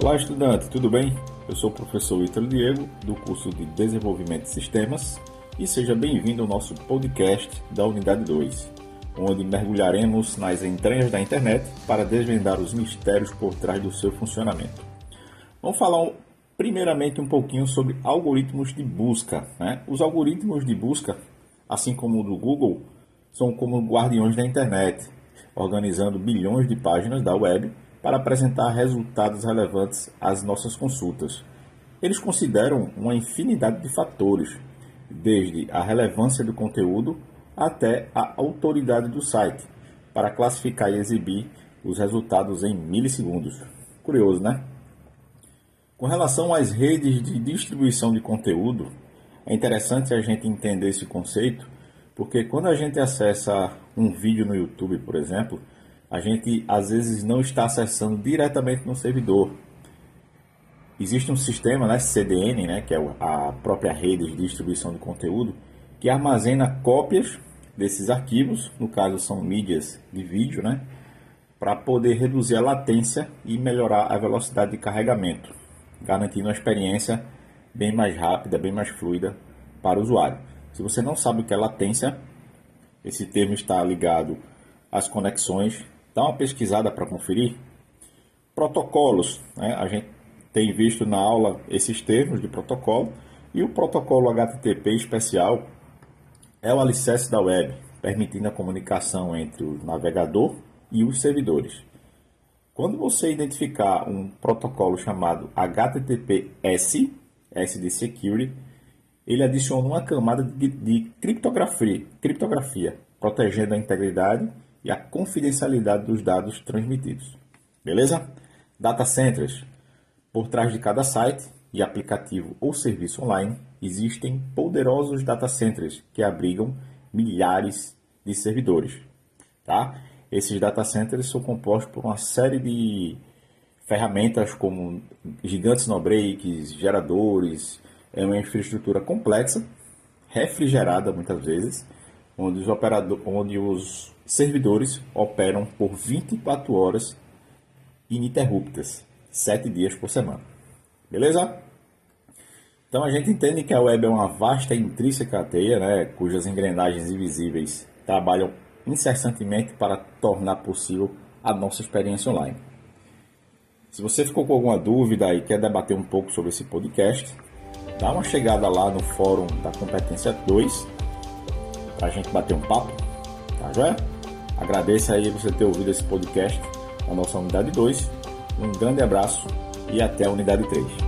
Olá, estudante, tudo bem? Eu sou o professor Ítalo Diego, do curso de Desenvolvimento de Sistemas, e seja bem-vindo ao nosso podcast da Unidade 2, onde mergulharemos nas entranhas da internet para desvendar os mistérios por trás do seu funcionamento. Vamos falar primeiramente um pouquinho sobre algoritmos de busca. Né? Os algoritmos de busca, assim como o do Google, são como guardiões da internet, organizando bilhões de páginas da web para apresentar resultados relevantes às nossas consultas. Eles consideram uma infinidade de fatores, desde a relevância do conteúdo até a autoridade do site, para classificar e exibir os resultados em milissegundos. Curioso, né? Com relação às redes de distribuição de conteúdo, é interessante a gente entender esse conceito, porque quando a gente acessa um vídeo no YouTube, por exemplo, a gente às vezes não está acessando diretamente no servidor. Existe um sistema, né, CDN, né, que é a própria rede de distribuição de conteúdo, que armazena cópias desses arquivos, no caso são mídias de vídeo, né, para poder reduzir a latência e melhorar a velocidade de carregamento, garantindo uma experiência bem mais rápida, bem mais fluida para o usuário. Se você não sabe o que é latência, esse termo está ligado às conexões Dá uma pesquisada para conferir. Protocolos, né? a gente tem visto na aula esses termos de protocolo e o protocolo HTTP especial é o alicerce da web, permitindo a comunicação entre o navegador e os servidores. Quando você identificar um protocolo chamado HTTPS, S de Security, ele adiciona uma camada de, de criptografia, criptografia, protegendo a integridade e a confidencialidade dos dados transmitidos. Beleza? Data centers. Por trás de cada site e aplicativo ou serviço online, existem poderosos data centers que abrigam milhares de servidores. Tá? Esses data centers são compostos por uma série de ferramentas como gigantes no-breaks, geradores, é uma infraestrutura complexa, refrigerada muitas vezes, onde os, operadores, onde os servidores operam por 24 horas ininterruptas, 7 dias por semana. Beleza? Então a gente entende que a web é uma vasta e intrínseca teia, né, cujas engrenagens invisíveis trabalham incessantemente para tornar possível a nossa experiência online. Se você ficou com alguma dúvida e quer debater um pouco sobre esse podcast, dá uma chegada lá no fórum da Competência 2 para a gente bater um papo, tá joia? Agradeço aí você ter ouvido esse podcast da nossa unidade 2. Um grande abraço e até a unidade 3.